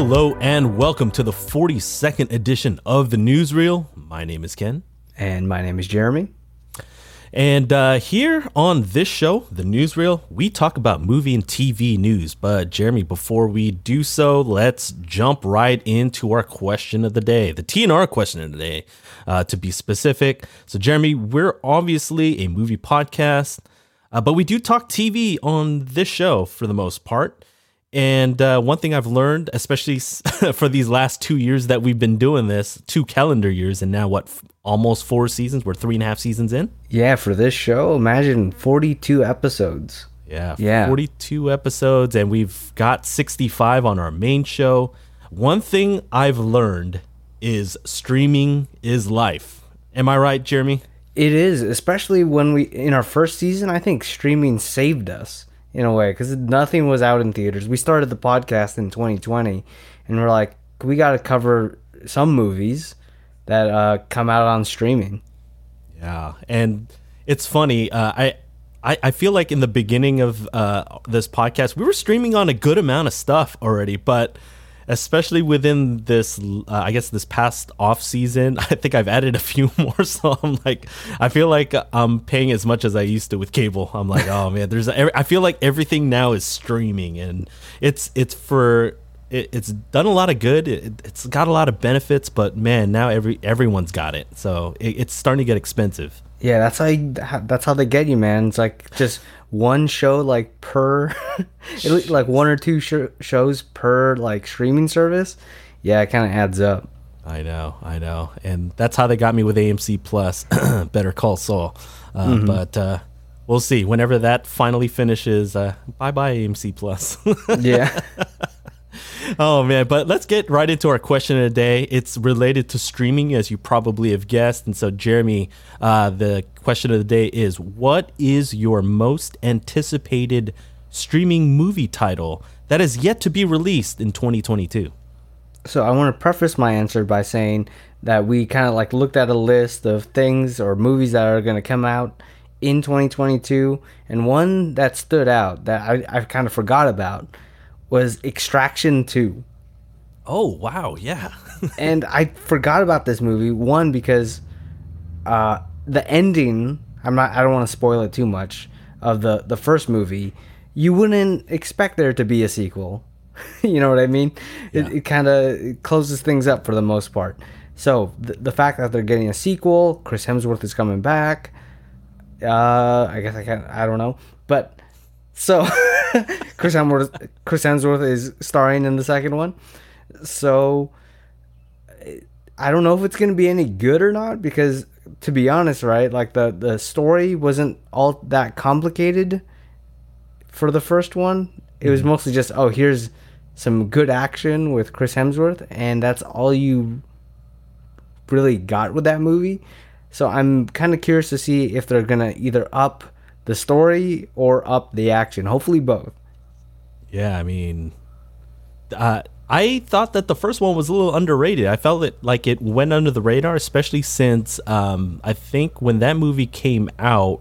Hello and welcome to the 42nd edition of the Newsreel. My name is Ken. And my name is Jeremy. And uh, here on this show, the Newsreel, we talk about movie and TV news. But Jeremy, before we do so, let's jump right into our question of the day, the TNR question of the day, uh, to be specific. So, Jeremy, we're obviously a movie podcast, uh, but we do talk TV on this show for the most part. And uh, one thing I've learned, especially for these last two years that we've been doing this, two calendar years, and now what, f- almost four seasons? We're three and a half seasons in. Yeah, for this show, imagine 42 episodes. Yeah, Yeah. 42 episodes, and we've got 65 on our main show. One thing I've learned is streaming is life. Am I right, Jeremy? It is, especially when we, in our first season, I think streaming saved us in a way because nothing was out in theaters. We started the podcast in 2020 and we're like, we got to cover some movies that uh, come out on streaming. Yeah, and it's funny. Uh, I, I I feel like in the beginning of uh, this podcast, we were streaming on a good amount of stuff already, but especially within this, uh, I guess this past off season, I think I've added a few more. So I'm like, I feel like I'm paying as much as I used to with cable. I'm like, oh man, there's. I feel like everything now is streaming, and it's it's for. It, it's done a lot of good. It, it's got a lot of benefits, but man, now every everyone's got it, so it, it's starting to get expensive. Yeah, that's how you, that's how they get you, man. It's like just one show like per like one or two sh- shows per like streaming service. Yeah, it kind of adds up. I know, I know, and that's how they got me with AMC Plus. Better Call Saul, uh, but uh, we'll see. Whenever that finally finishes, uh, bye bye AMC Plus. Yeah. Oh man, but let's get right into our question of the day. It's related to streaming, as you probably have guessed. And so, Jeremy, uh, the question of the day is: What is your most anticipated streaming movie title that is yet to be released in 2022? so I want to preface my answer by saying that we kind of like looked at a list of things or movies that are going to come out in 2022, and one that stood out that I, I kind of forgot about was Extraction 2. Oh wow, yeah. and I forgot about this movie one because uh, the ending. I'm not. I don't want to spoil it too much of the the first movie. You wouldn't expect there to be a sequel. you know what I mean? It, Yeah. it kind of closes things up for the most part. So the, the fact that they're getting a sequel, Chris Hemsworth is coming back. Uh, I guess I can't. I don't know, but so Chris Hemsworth, Chris Hemsworth is starring in the second one. So I don't know if it's going to be any good or not because to be honest, right? Like the the story wasn't all that complicated for the first one. It was mm-hmm. mostly just oh, here's some good action with Chris Hemsworth and that's all you really got with that movie. So I'm kind of curious to see if they're going to either up the story or up the action. Hopefully both. Yeah, I mean, uh, I thought that the first one was a little underrated. I felt it like it went under the radar, especially since um, I think when that movie came out,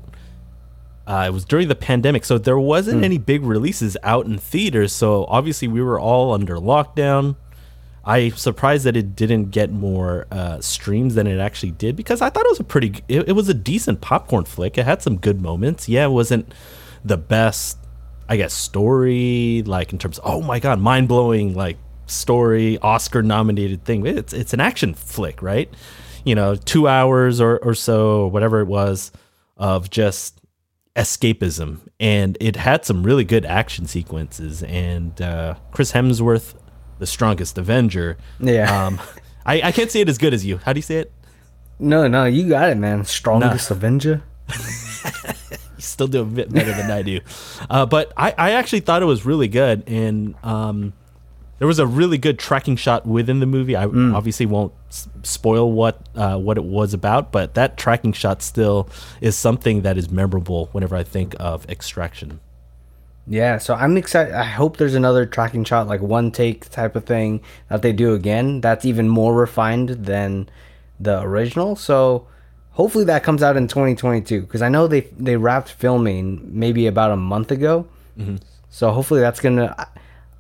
uh, it was during the pandemic, so there wasn't any big releases out in theaters. So obviously, we were all under lockdown. I'm surprised that it didn't get more uh, streams than it actually did because I thought it was a pretty, it, it was a decent popcorn flick. It had some good moments. Yeah, it wasn't the best, I guess, story like in terms. Of, oh my god, mind blowing like story, Oscar nominated thing. It's it's an action flick, right? You know, two hours or or so, or whatever it was, of just escapism, and it had some really good action sequences. And uh, Chris Hemsworth, the strongest Avenger. Yeah. Um, I, I can't say it as good as you. How do you say it? No, no, you got it, man. Strongest Avenger. You still do a bit better than I do. Uh, but I, I actually thought it was really good. And um, there was a really good tracking shot within the movie. I obviously won't s- spoil what uh, what it was about, but that tracking shot still is something that is memorable whenever I think of Extraction. Yeah, so I'm excited. I hope there's another tracking shot, like one take type of thing that they do again. That's even more refined than the original. So hopefully that comes out in 2022 because I know they they wrapped filming maybe about a month ago. So hopefully that's gonna.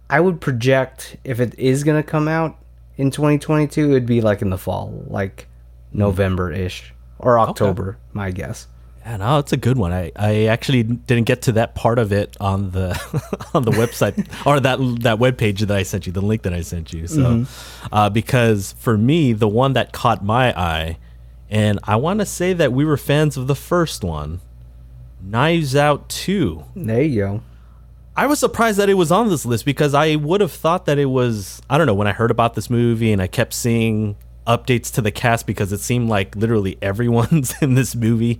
I would project if it is gonna come out in 2022, it'd be like in the fall, like November ish or October, my guess. Yeah, no, it's a good one. I, I actually didn't get to that part of it on the on the website or that that web page that I sent you, the link that I sent you. So, uh, because for me, the one that caught my eye, and I want to say that we were fans of the first one, Knives Out Two. There you go. I was surprised that it was on this list because I would have thought that it was I don't know when I heard about this movie and I kept seeing updates to the cast because it seemed like literally everyone's in this movie.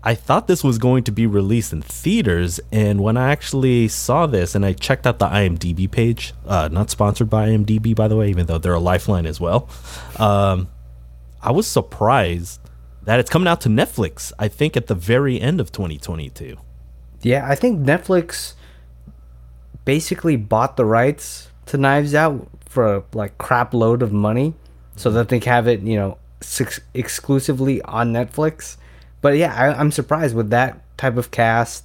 I thought this was going to be released in theaters, and when I actually saw this and I checked out the IMDb page, uh, not sponsored by IMDb by the way, even though they're a lifeline as well, um, I was surprised that it's coming out to Netflix. I think at the very end of 2022. Yeah, I think Netflix basically bought the rights to Knives Out for a like crap load of money, so that they have it, you know, six, exclusively on Netflix. But yeah, I, I'm surprised with that type of cast.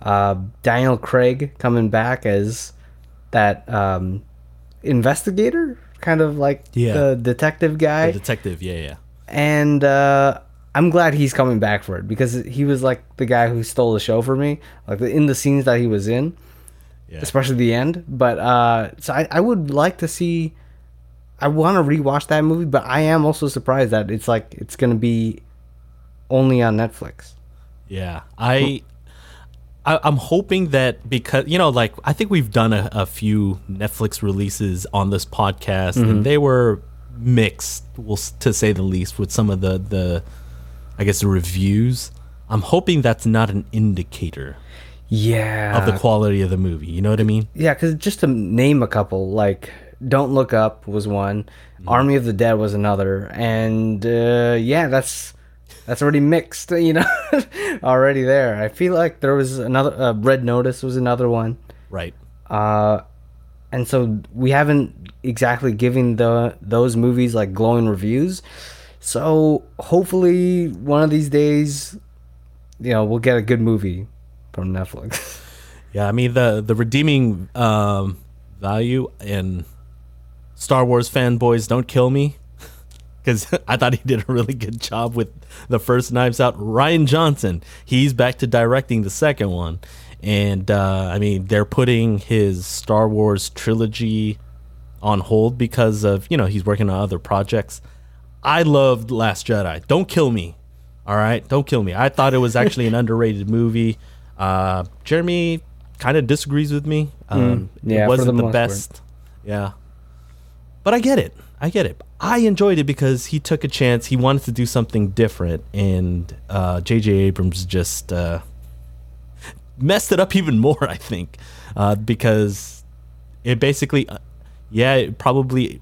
Uh, Daniel Craig coming back as that um, investigator, kind of like Yeah. the detective guy The detective, yeah, yeah. and uh, I'm glad he's coming back for it because he was like the guy who stole the show for me, like the, in the scenes that he was in, Yeah. especially the end. But uh, so I, I would like to see. I want to rewatch that movie, but I am also surprised that it's like it's gonna be only on Netflix. Yeah, I, I I'm hoping that because you know, like I think we've done a, a few Netflix releases on this podcast, and they were mixed, well, to say the least, with some of the the, I guess the reviews. I'm hoping that's not an indicator Yeah, of the quality of the movie. You know what I mean? Yeah, because just to name a couple, like Don't Look Up was one, Army of the Dead was another, and uh, yeah, that's that's already mixed, you know, already there. I feel like there was another uh, Red Notice was another one, Right. uh, and so we haven't exactly given the those movies like glowing reviews. So hopefully one of these days, you know, we'll get a good movie from Netflix. Yeah, I mean the the redeeming um, value in Star Wars fanboys don't kill me because I thought he did a really good job with the first Knives Out. Rian Johnson, he's back to directing the second one, and uh, I mean they're putting his Star Wars trilogy on hold because of you know he's working on other projects. I loved Last Jedi. Don't kill me. All right, don't kill me. I thought it was actually an underrated movie. Uh, Jeremy kind of disagrees with me. Um, yeah, it wasn't the the, most part. best. Yeah, but I get it. I get it. I enjoyed it because he took a chance. He wanted to do something different, and uh, J.J. Abrams just uh, messed it up even more. I think uh, because it basically, uh, yeah, it probably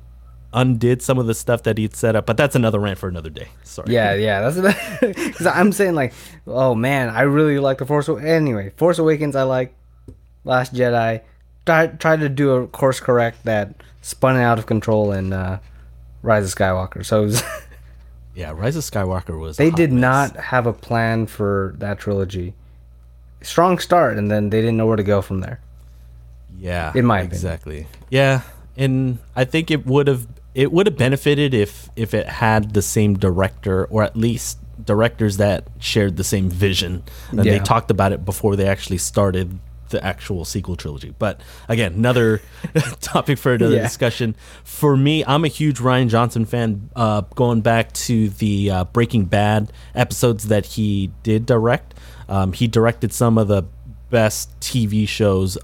undid some of the stuff that he'd set up. But that's another rant for another day. Sorry. Yeah, yeah, that's because I'm saying like, oh man, I really like the Force. Anyway, Force Awakens, I like. Last Jedi, tried tried to do a course correct that spun out of control in uh, Rise of Skywalker. So it was, Yeah, Rise of Skywalker was. they did mess. not have a plan for that trilogy. Strong start, and then they didn't know where to go from there. Yeah, in my opinion. exactly. Yeah, and I think it would have it would have benefited if if it had the same director or at least directors that shared the same vision and they talked about it before they actually started the actual sequel trilogy. But again, another topic for another Yeah. discussion. For me, I'm a huge Rian Johnson fan. Uh, going back to the uh, Breaking Bad episodes that he did direct, um, he directed some of the best TV shows,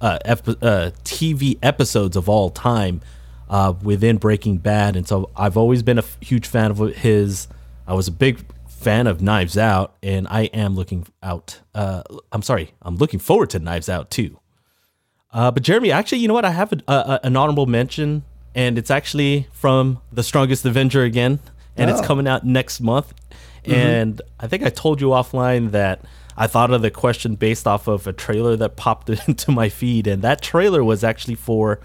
uh, ep- uh, TV episodes of all time uh, within Breaking Bad, and so I've always been a f- huge fan of his. I was a big fan of Knives Out, and I am looking out. Uh, I'm sorry, I'm looking forward to Knives Out too. Uh, but Jeremy, actually, you know what? I have a, a, an honorable mention, and it's actually from The Strongest Avenger again, and it's Oh. coming out next month. And I think I told you offline that I thought of the question based off of a trailer that popped into my feed, and that trailer was actually for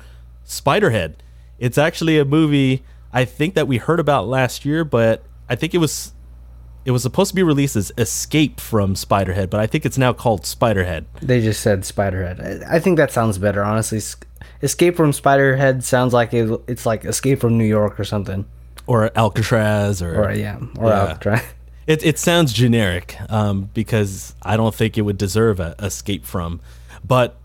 Spiderhead. It's actually a movie I think that we heard about last year, but I think it was it was supposed to be released as Escape from Spiderhead, but I think it's now called Spiderhead. They just said Spiderhead. I, think that sounds better, honestly. Escape from Spiderhead sounds like it, it's like Escape from New York or something. Or Alcatraz, or, Or yeah, or Yeah. Alcatraz. It, it sounds generic um, because I don't think it would deserve a escape from. But,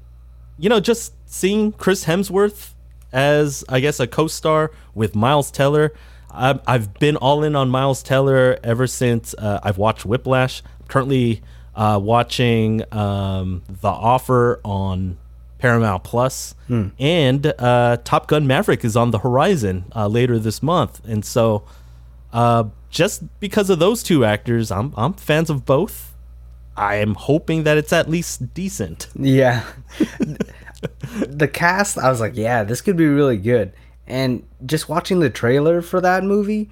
you know, just seeing Chris Hemsworth as, I guess, a co star with Miles Teller. I've, I've been all in on Miles Teller ever since uh, I've watched Whiplash. I'm currently uh, watching um, The Offer on Paramount Plus, and uh, Top Gun Maverick is on the horizon uh, later this month. And so. Uh, just because of those two actors, I'm I'm fans of both. I am hoping that it's at least decent. Yeah. the cast, I was like, yeah, this could be really good. And just watching the trailer for that movie,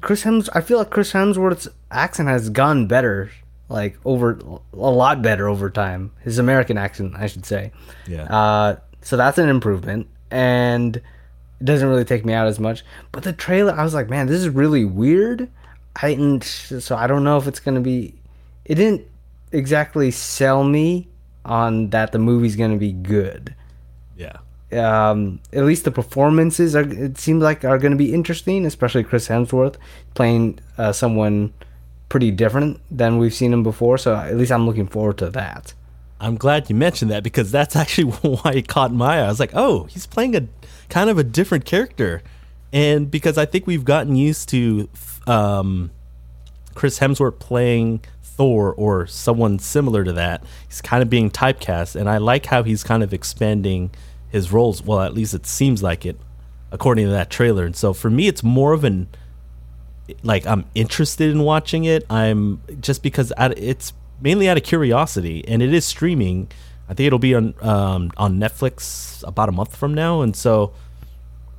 Chris Hems, I feel like Chris Hemsworth's accent has gone better, like over a lot better over time. His American accent, I should say. Yeah. Uh, so that's an improvement, and it doesn't really take me out as much. But the trailer, I was like, man, this is really weird. I didn't, so I don't know if it's gonna be. It didn't exactly sell me on that the movie's gonna be good. Yeah. Um, at least the performances are. It seems like are gonna be interesting, especially Chris Hemsworth playing uh, someone pretty different than we've seen him before. So at least I'm looking forward to that. I'm glad you mentioned that because that's actually why it caught my eye. I was like, oh, he's playing a kind of a different character. And because I think we've gotten used to um, Chris Hemsworth playing Thor or someone similar to that, he's kind of being typecast. And I like how he's kind of expanding his roles. Well, at least it seems like it, according to that trailer. And so for me, it's more of an like I'm interested in watching it. I'm just because it's mainly out of curiosity, and it is streaming. I think it'll be on um, on Netflix about a month from now, and so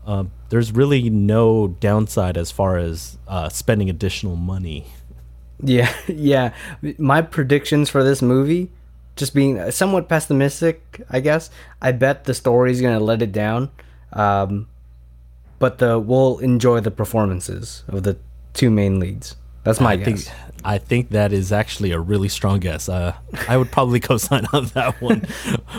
uh, there's really no downside as far as uh, spending additional money. Yeah, yeah. My predictions for this movie, just being somewhat pessimistic, I guess. I bet the story's gonna let it down, um, but the we'll enjoy the performances of the two main leads. That's my I guess. think I think that is actually a really strong guess. Uh, I would probably co-sign on that one,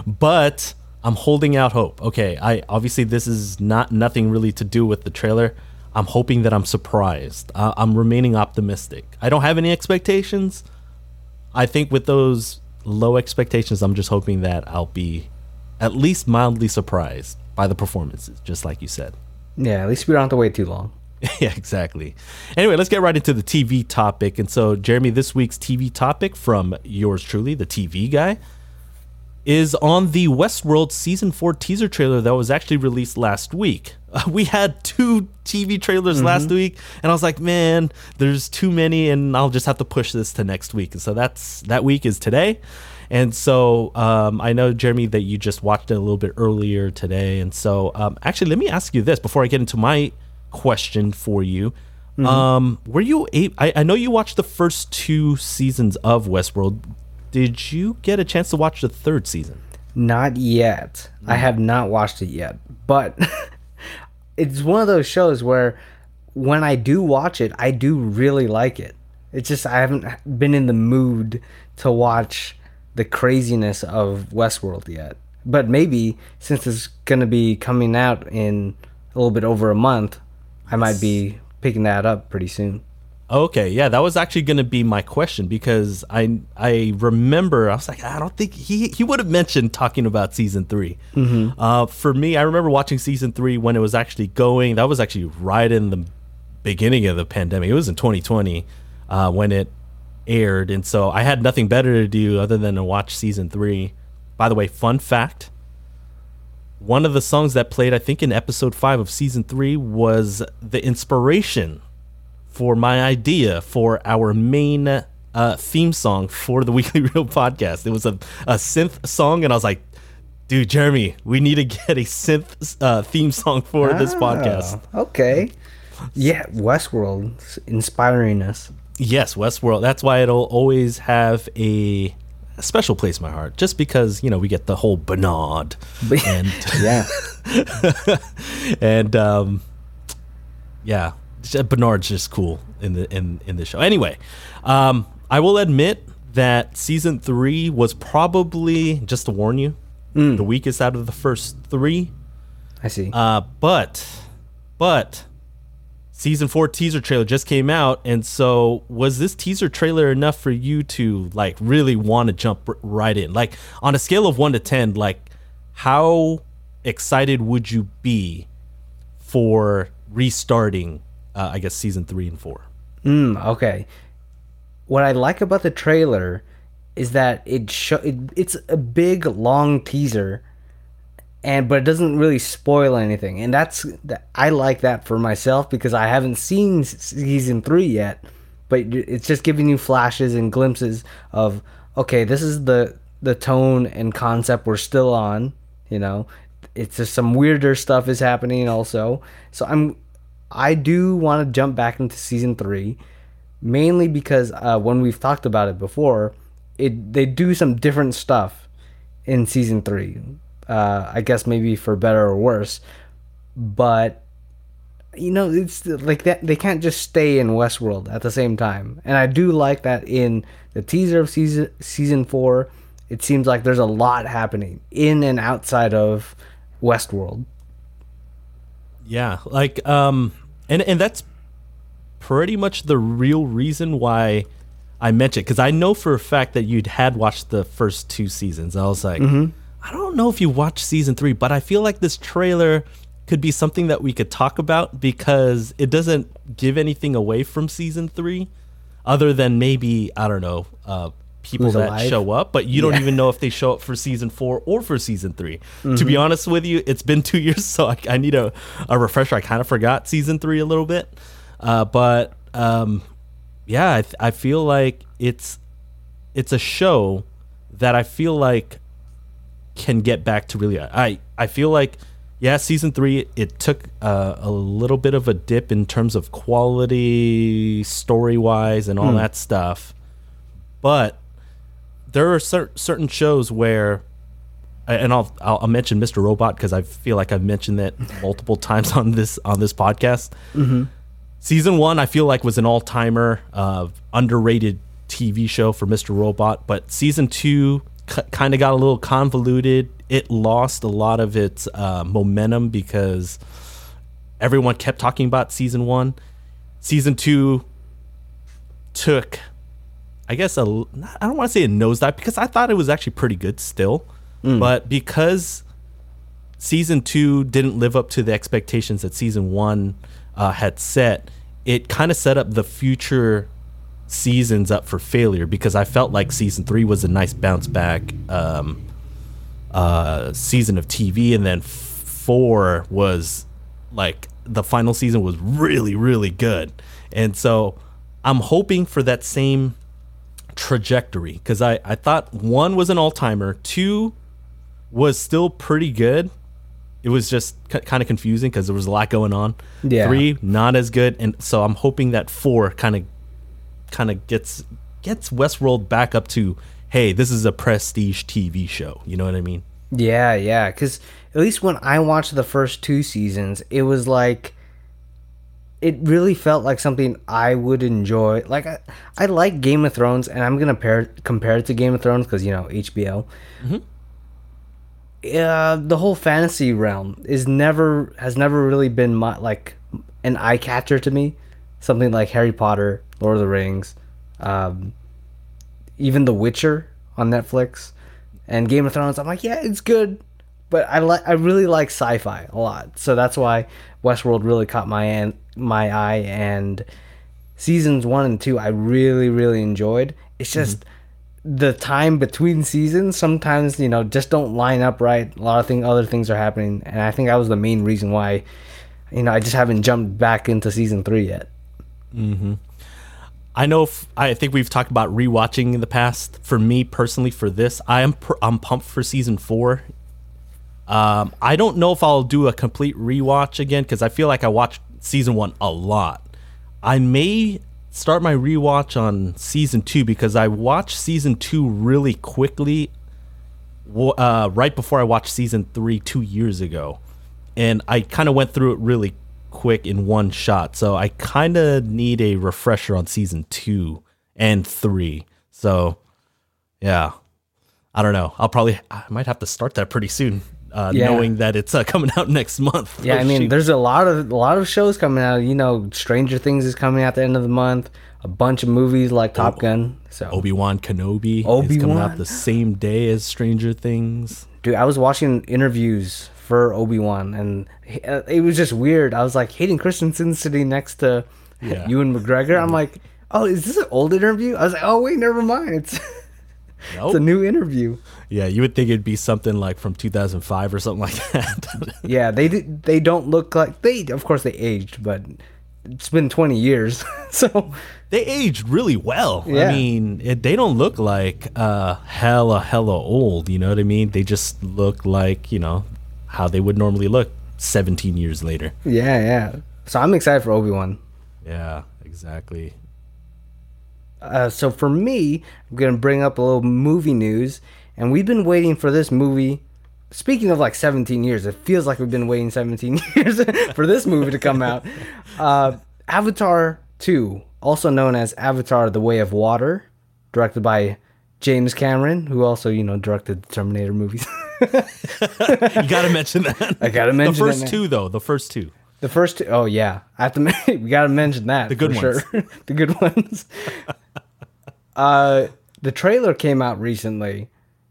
but I'm holding out hope. Okay, I obviously this is not nothing really to do with the trailer. I'm hoping that I'm surprised. Uh, I'm remaining optimistic. I don't have any expectations. I think with those low expectations, I'm just hoping that I'll be at least mildly surprised by the performances, just like you said. yeah, at least we don't have to wait too long. yeah, exactly. Anyway, let's get right into the TV topic. And so, Jeremy, this week's TV topic from yours truly, the TV guy, is on the Westworld season four teaser trailer that was actually released last week. Uh, we had two TV trailers last week, and I was like, man, there's too many, and I'll just have to push this to next week. And so that's that week is today. And so um, I know, Jeremy, that you just watched it a little bit earlier today. And so um, actually, let me ask you this before I get into my question for you. Um, were you a- I, I know you watched the first two seasons of Westworld. Did you get a chance to watch the third season? Not yet. Mm. I have not watched it yet, but it's one of those shows where when I do watch it, I do really like it. It's just I haven't been in the mood to watch the craziness of Westworld yet. But maybe since it's going to be coming out in a little bit over a month, I might be picking that up pretty soon. Okay, yeah, that was actually going to be my question because I I remember I was like I don't think he he would have mentioned talking about season 3 Uh, for me, I remember watching season three when it was actually going. That was actually right in the beginning of the pandemic. It was in 2020 uh, when it aired, and so I had nothing better to do other than to watch season three. By the way, fun fact: one of the songs that played, I think, in episode five of season three, was the inspiration for my idea for our main uh, theme song for the Weekly Reel podcast. It was a, a synth song, and I was like, dude, Jeremy, we need to get a synth uh, theme song for this podcast. Okay. Yeah, Westworld inspiring us. Yes, Westworld. That's why it'll always have a, a special place in my heart, just because, you know, we get the whole Bernard. And, Yeah. and um, yeah, Bernard's just cool in the in in the show. Anyway, um, I will admit that season three was probably just to warn you, Mm. the weakest out of the first three. I see. Uh, but but season four teaser trailer just came out, and so was this teaser trailer enough for you to like really want to jump r- right in? Like on a scale of one to ten, like how excited would you be for restarting? Uh, I guess season three and four. Mm, okay. What I like about the trailer is that it show it, it's a big long teaser and but it doesn't really spoil anything. And that's that I like that for myself because I haven't seen season 3 yet, but it's just giving you flashes and glimpses of okay, this is the the tone and concept we're still on, you know. It's just some weirder stuff is happening also. So I'm I do want to jump back into season 3 mainly because uh, when we've talked about it before, it they do some different stuff in season three. Uh, I guess maybe for better or worse, but you know it's like that they can't just stay in Westworld at the same time. And I do like that in the teaser of season season four. It seems like there's a lot happening in and outside of Westworld. Yeah, like um, and and that's pretty much the real reason why I mentioned because I know for a fact that you'd had watched the first two seasons. I was like, I don't know if you watched season three, but I feel like this trailer could be something that we could talk about because it doesn't give anything away from season three, other than maybe I don't know. Uh, People Who's that alive? show up, but you don't even know if they show up for season four or for season 3 To be honest with you, it's been two years, so I, I need a, a refresher. I kind of forgot season three a little bit, uh, but um, yeah, I, th- I feel like it's it's a show that I feel like can get back to really. I I feel like yeah, season three it took uh, a little bit of a dip in terms of quality, story wise, and all that stuff, but there are cer- certain shows where and I'll I'll, mention Mr. Robot because I feel like I've mentioned that multiple times on this on this podcast. Season one, I feel like was an all timer, uh, underrated TV show for Mr. Robot. But season two c- kind of got a little convoluted. It lost a lot of its uh, momentum because everyone kept talking about season one. Season two took, I guess, a l- I don't want to say a nosedive because I thought it was actually pretty good still. But because season two didn't live up to the expectations that season one uh, had set, it kind of set up the future seasons up for failure because I felt like season three was a nice bounce back um, uh, season of TV, and then f- four was like the final season was really, really good. And so I'm hoping for that same trajectory because I, I thought one was an all timer, two was still pretty good. It was just k- kind of confusing because there was a lot going on. Yeah. Three not as good, and so I'm hoping that four kind of kind of gets gets Westworld back up to hey, this is a prestige TV show. You know what I mean? Yeah, yeah. Because at least when I watched the first two seasons, it was like it really felt like something I would enjoy. Like I, I like Game of Thrones, and I'm gonna pair compare it to Game of Thrones because you know HBO. Uh, the whole fantasy realm is never has never really been my like an eye catcher to me. Something like Harry Potter, Lord of the Rings, um, even The Witcher on Netflix, and Game of Thrones. I'm like, yeah, it's good, but I like I really like sci-fi a lot, so that's why Westworld really caught my an- my eye. And seasons one and two, I really really enjoyed. It's just the time between seasons sometimes you know just don't line up right. A lot of thing other things are happening, and I think that was the main reason why. You know, I just haven't jumped back into season three yet. Hmm. I know. If, I think we've talked about rewatching in the past. For me personally, for this, I am pr- I'm pumped for season four. Um, I don't know if I'll do a complete rewatch again because I feel like I watched season one a lot. I may start my rewatch on season two because I watched season two really quickly, uh, right before I watched season three two years ago, and I kind of went through it really quick in one shot. So I kind of need a refresher on season two and three. So yeah, I don't know. I'll probably I might have to start that pretty soon, uh, Yeah. knowing that it's uh, coming out next month. Yeah, Oh, I mean, shoot. there's a lot of a lot of shows coming out. You know, Stranger Things is coming out at the end of the month. A bunch of movies like Top Gun. So, Obi Wan Kenobi is coming out the same day as Stranger Things. dude, I was watching interviews for Obi Wan, and uh, it was just weird. I was like, Hayden Christensen sitting next to Yeah. Ewan McGregor. I'm like, oh, is this an old interview? I was like, oh wait, never mind. It's it's a new interview. Yeah, you would think it'd be something like from 2005 or something like that. Yeah, they did. They don't look like they. Of course, they aged, but it's been 20 years, so they aged really well. Yeah. I mean, it, they don't look like uh, hella, hella old. You know what I mean? They just look like, you know, how they would normally look 17 years later. yeah, yeah. So I'm excited for Obi Wan. Yeah, exactly. Uh, so for me, I'm gonna bring up a little movie news, and we've been waiting for this movie. Speaking of like 17 years, it feels like we've been waiting 17 years for this movie to come out. Uh, Avatar 2, also known as Avatar: The Way of Water, directed by James Cameron, who also you know directed the Terminator movies. You got to mention that. I gotta mention that the first man. two, though. The first two. The first two. Oh yeah, I have to. We gotta mention that The good ones. sure. the good ones. Uh, the trailer came out recently.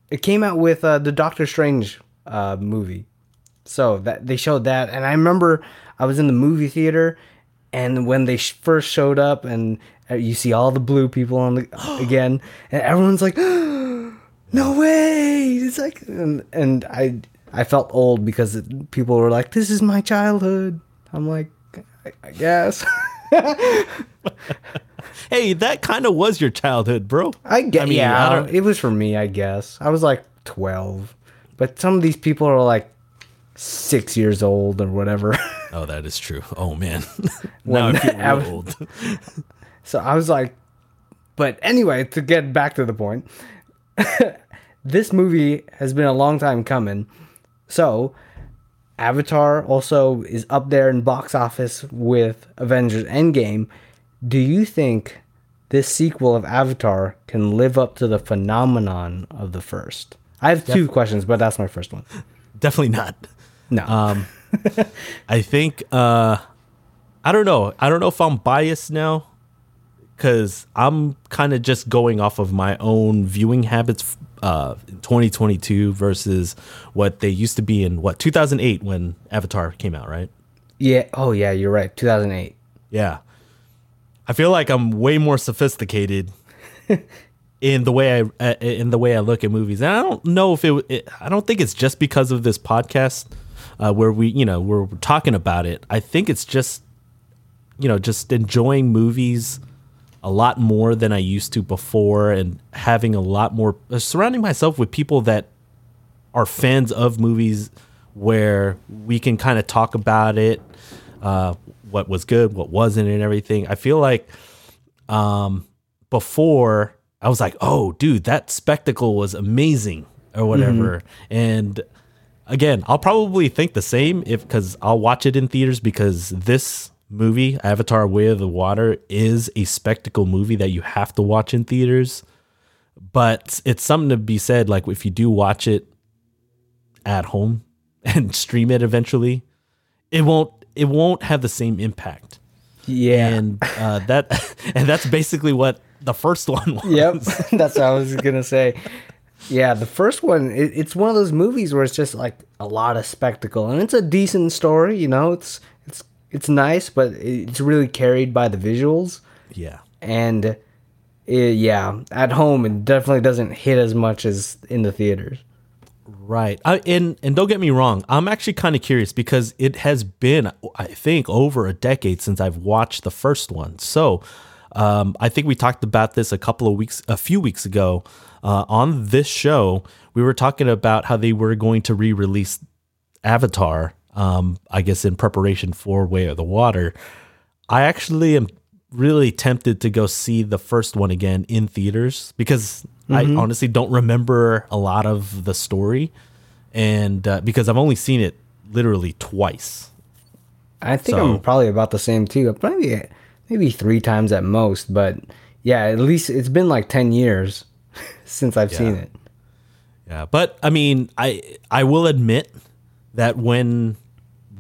It came out with uh, the Doctor Strange uh, movie, so that they showed that, and I remember I was in the movie theater, and when they sh- first showed up, and uh, you see all the blue people on the again, and everyone's like, "No way!" It's like, and, and I I felt old because it, people were like, "This is my childhood." I'm like, I, I guess. Hey, that kind of was your childhood, bro. I get. I mean, yeah, I don't- it was for me. I guess I was like 12, but some of these people are like six years old or whatever. Oh, that is true. Oh, man. now I feel real Av- old. so I was like, but anyway, to get back to the point, this movie has been a long time coming. So, Avatar also is up there in box office with Avengers Endgame. Do you think this sequel of Avatar can live up to the phenomenon of the first? I have two questions, but that's my first one. Definitely not. No. Um, I think uh, I don't know. I don't know if I'm biased now because I'm kind of just going off of my own viewing habits. Uh, in 2022 versus what they used to be in what 2008 when Avatar came out, right? yeah. Oh, yeah, you're right. 2008. Yeah. I feel like I'm way more sophisticated in the way I uh, in the way I look at movies. And I don't know if it, it I don't think it's just because of this podcast uh, where we, you know, we're talking about it. I think it's just you know, just enjoying movies a lot more than I used to before and having a lot more uh, surrounding myself with people that are fans of movies where we can kind of talk about it, uh, what was good, what wasn't, and everything. I feel like um, before I was like, oh, dude, that spectacle was amazing or whatever. And again, I'll probably think the same if because I'll watch it in theaters because this movie, Avatar Way of the Water, is a spectacle movie that you have to watch in theaters. But it's something to be said, like if you do watch it at home and stream it eventually, it won't it won't have the same impact. Yeah. And uh, that and that's basically what the first one was. Yep, that's what I was gonna say. Yeah, the first one, it, it's one of those movies where it's just like a lot of spectacle, and it's a decent story. You know, it's it's it's nice, but it's really carried by the visuals, Yeah. and it, yeah, at home it definitely doesn't hit as much as in the theaters. Right. I, and and don't get me wrong, I'm actually kind of curious because it has been I think over a decade since I've watched the first one. So, um, I think we talked about this a couple of weeks a few weeks ago uh, on this show. We were talking about how they were going to re-release Avatar um, I guess in preparation for Way of the Water. I actually am really tempted to go see the first one again in theaters because I honestly don't remember a lot of the story, and uh, because I've only seen it literally twice. I think So- I'm probably about the same too. Maybe maybe three times at most, but yeah, at least it's been like ten years since I've seen it. Yeah, but I mean, I I will admit that when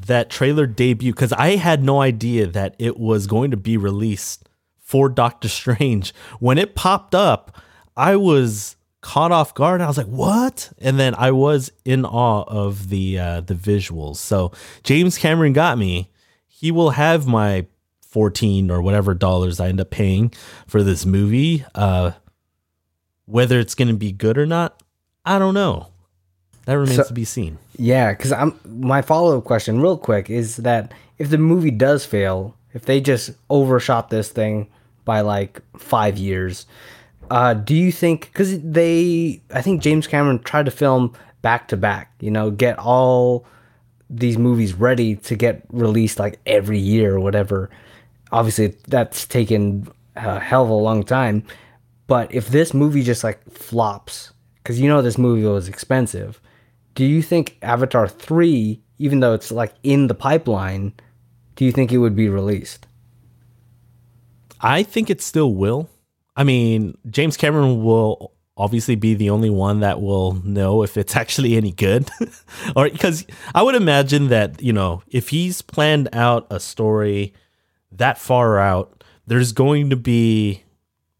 that trailer debuted, because I had no idea that it was going to be released for Doctor Strange. When it popped up, I was caught off guard. I was like, "What?" And then I was in awe of the uh, the visuals. So James Cameron got me. He will have my fourteen or whatever dollars I end up paying for this movie. Uh, whether it's going to be good or not, I don't know. That remains So- to be seen. Yeah, because I'm my follow up question, real quick, is that if the movie does fail, if they just overshot this thing by like five years, uh, do you think? Because they, I think James Cameron tried to film back to back. You know, get all these movies ready to get released like every year or whatever. Obviously, that's taken a hell of a long time. But if this movie just like flops, because you know this movie was expensive, do you think Avatar 3, even though it's like in the pipeline, do you think it would be released? I think it still will. I mean, James Cameron will obviously be the only one that will know if it's actually any good. or because I would imagine that, you know, if he's planned out a story that far out, there's going to be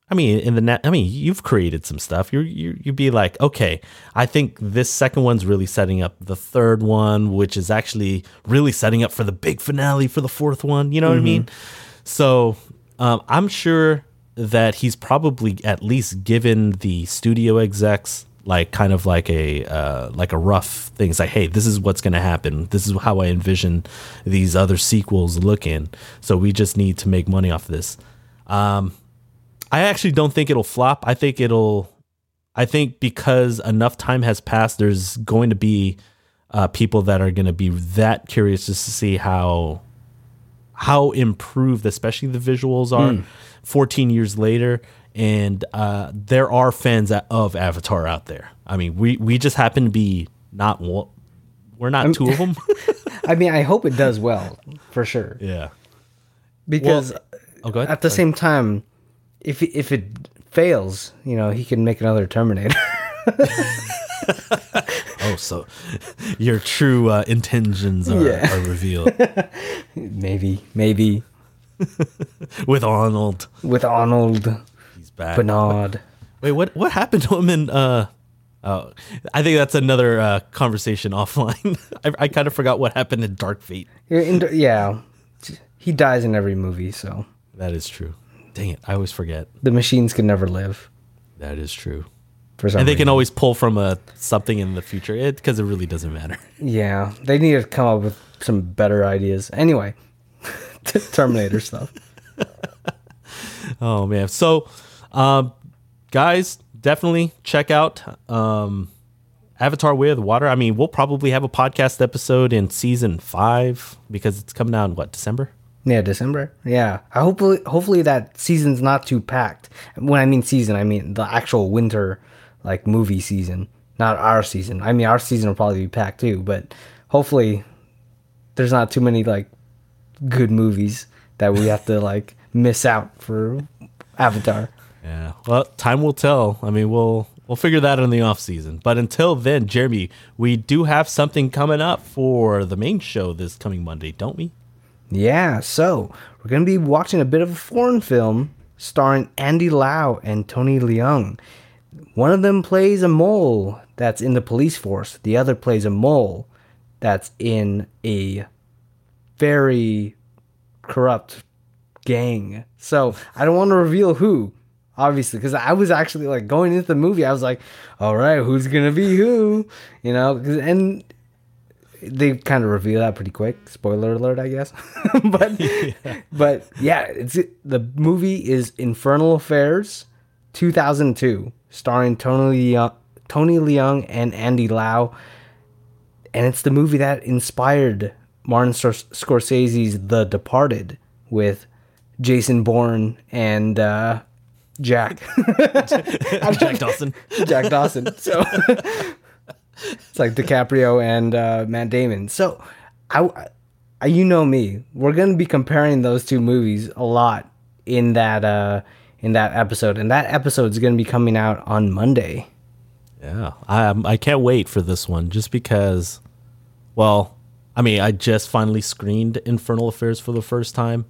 I mean, in the net, I mean, you've created some stuff. You're, you you'd be like, okay, I think this second one's really setting up the third one, which is actually really setting up for the big finale for the fourth one. You know what I mean? So um, I'm sure that he's probably at least given the studio execs like kind of like a uh, like a rough thing. It's like, hey, this is what's gonna happen. This is how I envision these other sequels looking. So we just need to make money off this. Um, I actually don't think it'll flop. I think it'll. I think because enough time has passed, there's going to be uh, people that are going to be that curious just to see how how improved, especially the visuals are. 14 years later, and uh, there are fans of Avatar out there. I mean, we we just happen to be not one. We're not two of them. I mean, I hope it does well, for sure. yeah. Because Oh, at the same time, if if it fails, you know, he can make another Terminator. Oh, so your true uh, intentions are, Yeah. are revealed maybe, maybe with Arnold. with Arnold He's back. Bernard. Wait, what what happened to him in? Uh, oh, I think that's another uh, conversation offline. I, I kind of forgot what happened in Dark Fate. In- Yeah, he dies in every movie, so That is true. Dang it, I always forget. the machines can never live. That is true. For some And they reason. can always pull from a something in the future it because it really doesn't matter. Yeah, they need to come up with some better ideas. Anyway, Terminator stuff. Oh man. So, um, guys, definitely check out um, Avatar: Way of the Water. I mean, we'll probably have a podcast episode in season five because it's coming out in what December. Yeah, December. Yeah, I hopefully hopefully that season's not too packed. When I mean season, I mean the actual winter like movie season, not our season. I mean our season will probably be packed too, but hopefully there's not too many like good movies that we have to like miss out for Avatar. Yeah. Well, time will tell. I mean, we'll we'll figure that out in the off season. But until then, Jeremy, we do have something coming up for the main show this coming Monday, don't we? Yeah, so we're gonna be watching a bit of a foreign film starring Andy Lau and Tony Leung. One of them plays a mole that's in the police force. The other plays a mole that's in a very corrupt gang. So I don't want to reveal who, obviously, because I was actually like going into the movie. I was like, all right, who's gonna be who? You know, 'cause- and they kind of reveal that pretty quick. Spoiler alert, I guess. but but yeah, it's the movie is Infernal Affairs, 2002, starring Tony Leung, Tony Leung and Andy Lau, and it's the movie that inspired Martin Scor- Scorsese's The Departed with Jason Bourne and uh, Jack Jack Dawson. Jack Dawson. So it's like DiCaprio and uh, Matt Damon. So I uh, you know me. We're gonna be comparing those two movies a lot in that uh in that episode, and that episode is gonna be coming out on Monday. Yeah, I um, I can't wait for this one just because. Well, I mean, I just finally screened Infernal Affairs for the first time.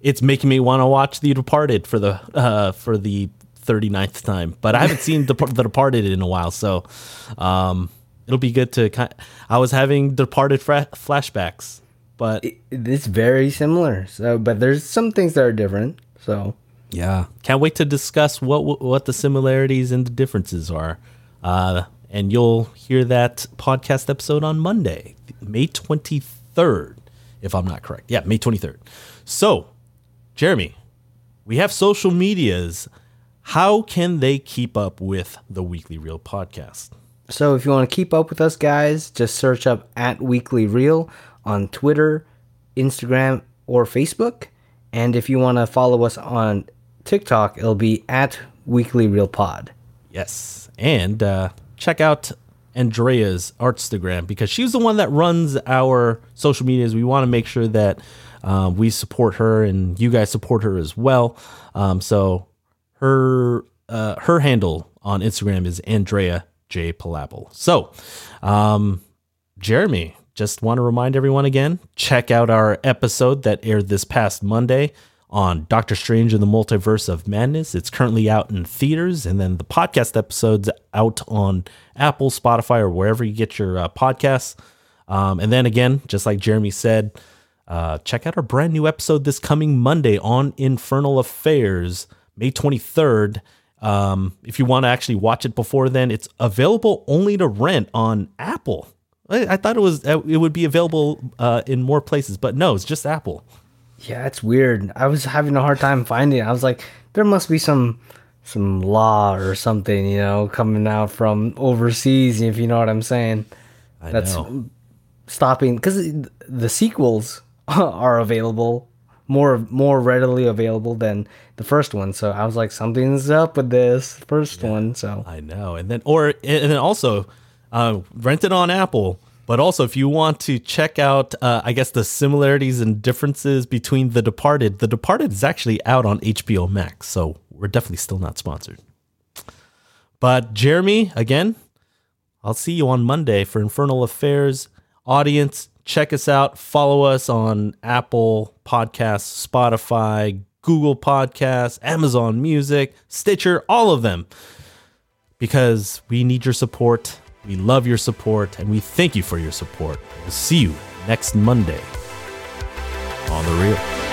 It's making me want to watch The Departed for the uh, for the 39th time, but I haven't seen The, the Departed in a while, so um, it'll be good to. Kind I was having Departed fra- flashbacks, but It, it's very similar. So, but there's some things that are different. So, Yeah, can't wait to discuss what what the similarities and the differences are. Uh, and you'll hear that podcast episode on Monday, May twenty third, if I'm not correct. Yeah, May twenty third. So, Jeremy, we have social medias. How can they keep up with the Weekly Reel podcast? So if you want to keep up with us guys, just search up at Weekly Reel on Twitter, Instagram, or Facebook. And if you want to follow us on TikTok, it'll be at Weekly Reel Pod. Yes. And uh, check out Andrea's Artstagram because she's the one that runs our social medias. We want to make sure that uh, we support her and you guys support her as well. Um, so her uh, her handle on Instagram is Andrea J Pilapil. So, um, Jeremy, just want to remind everyone again check out our episode that aired this past Monday on Doctor Strange and the Multiverse of Madness. It's currently out in theaters, and then the podcast episode's out on Apple, Spotify, or wherever you get your uh, podcasts. Um, and then again, just like Jeremy said, uh, check out our brand new episode this coming Monday on Infernal Affairs, May 23rd. Um, if you want to actually watch it before then, it's available only to rent on Apple. I, I thought it was uh, it would be available uh, in more places, but no, it's just Apple. Yeah, it's weird. I was having a hard time finding it. I was like, there must be some some law or something, you know, coming out from overseas, if you know what I'm saying. I That's know. stopping because the sequels are available more more readily available than the first one. So I was like, something's up with this first one. So I know. And then or and then also uh, rent it on Apple. But also, if you want to check out, uh, I guess the similarities and differences between The Departed, The Departed is actually out on HBO Max, so we're definitely still not sponsored. But Jeremy, again, I'll see you on Monday for Infernal Affairs. Audience, check us out. Follow us on Apple Podcasts, Spotify, Google Podcasts, Amazon Music, Stitcher, all of them. Because we need your support. We love your support and we thank you for your support. We'll see you next Monday on The Reel.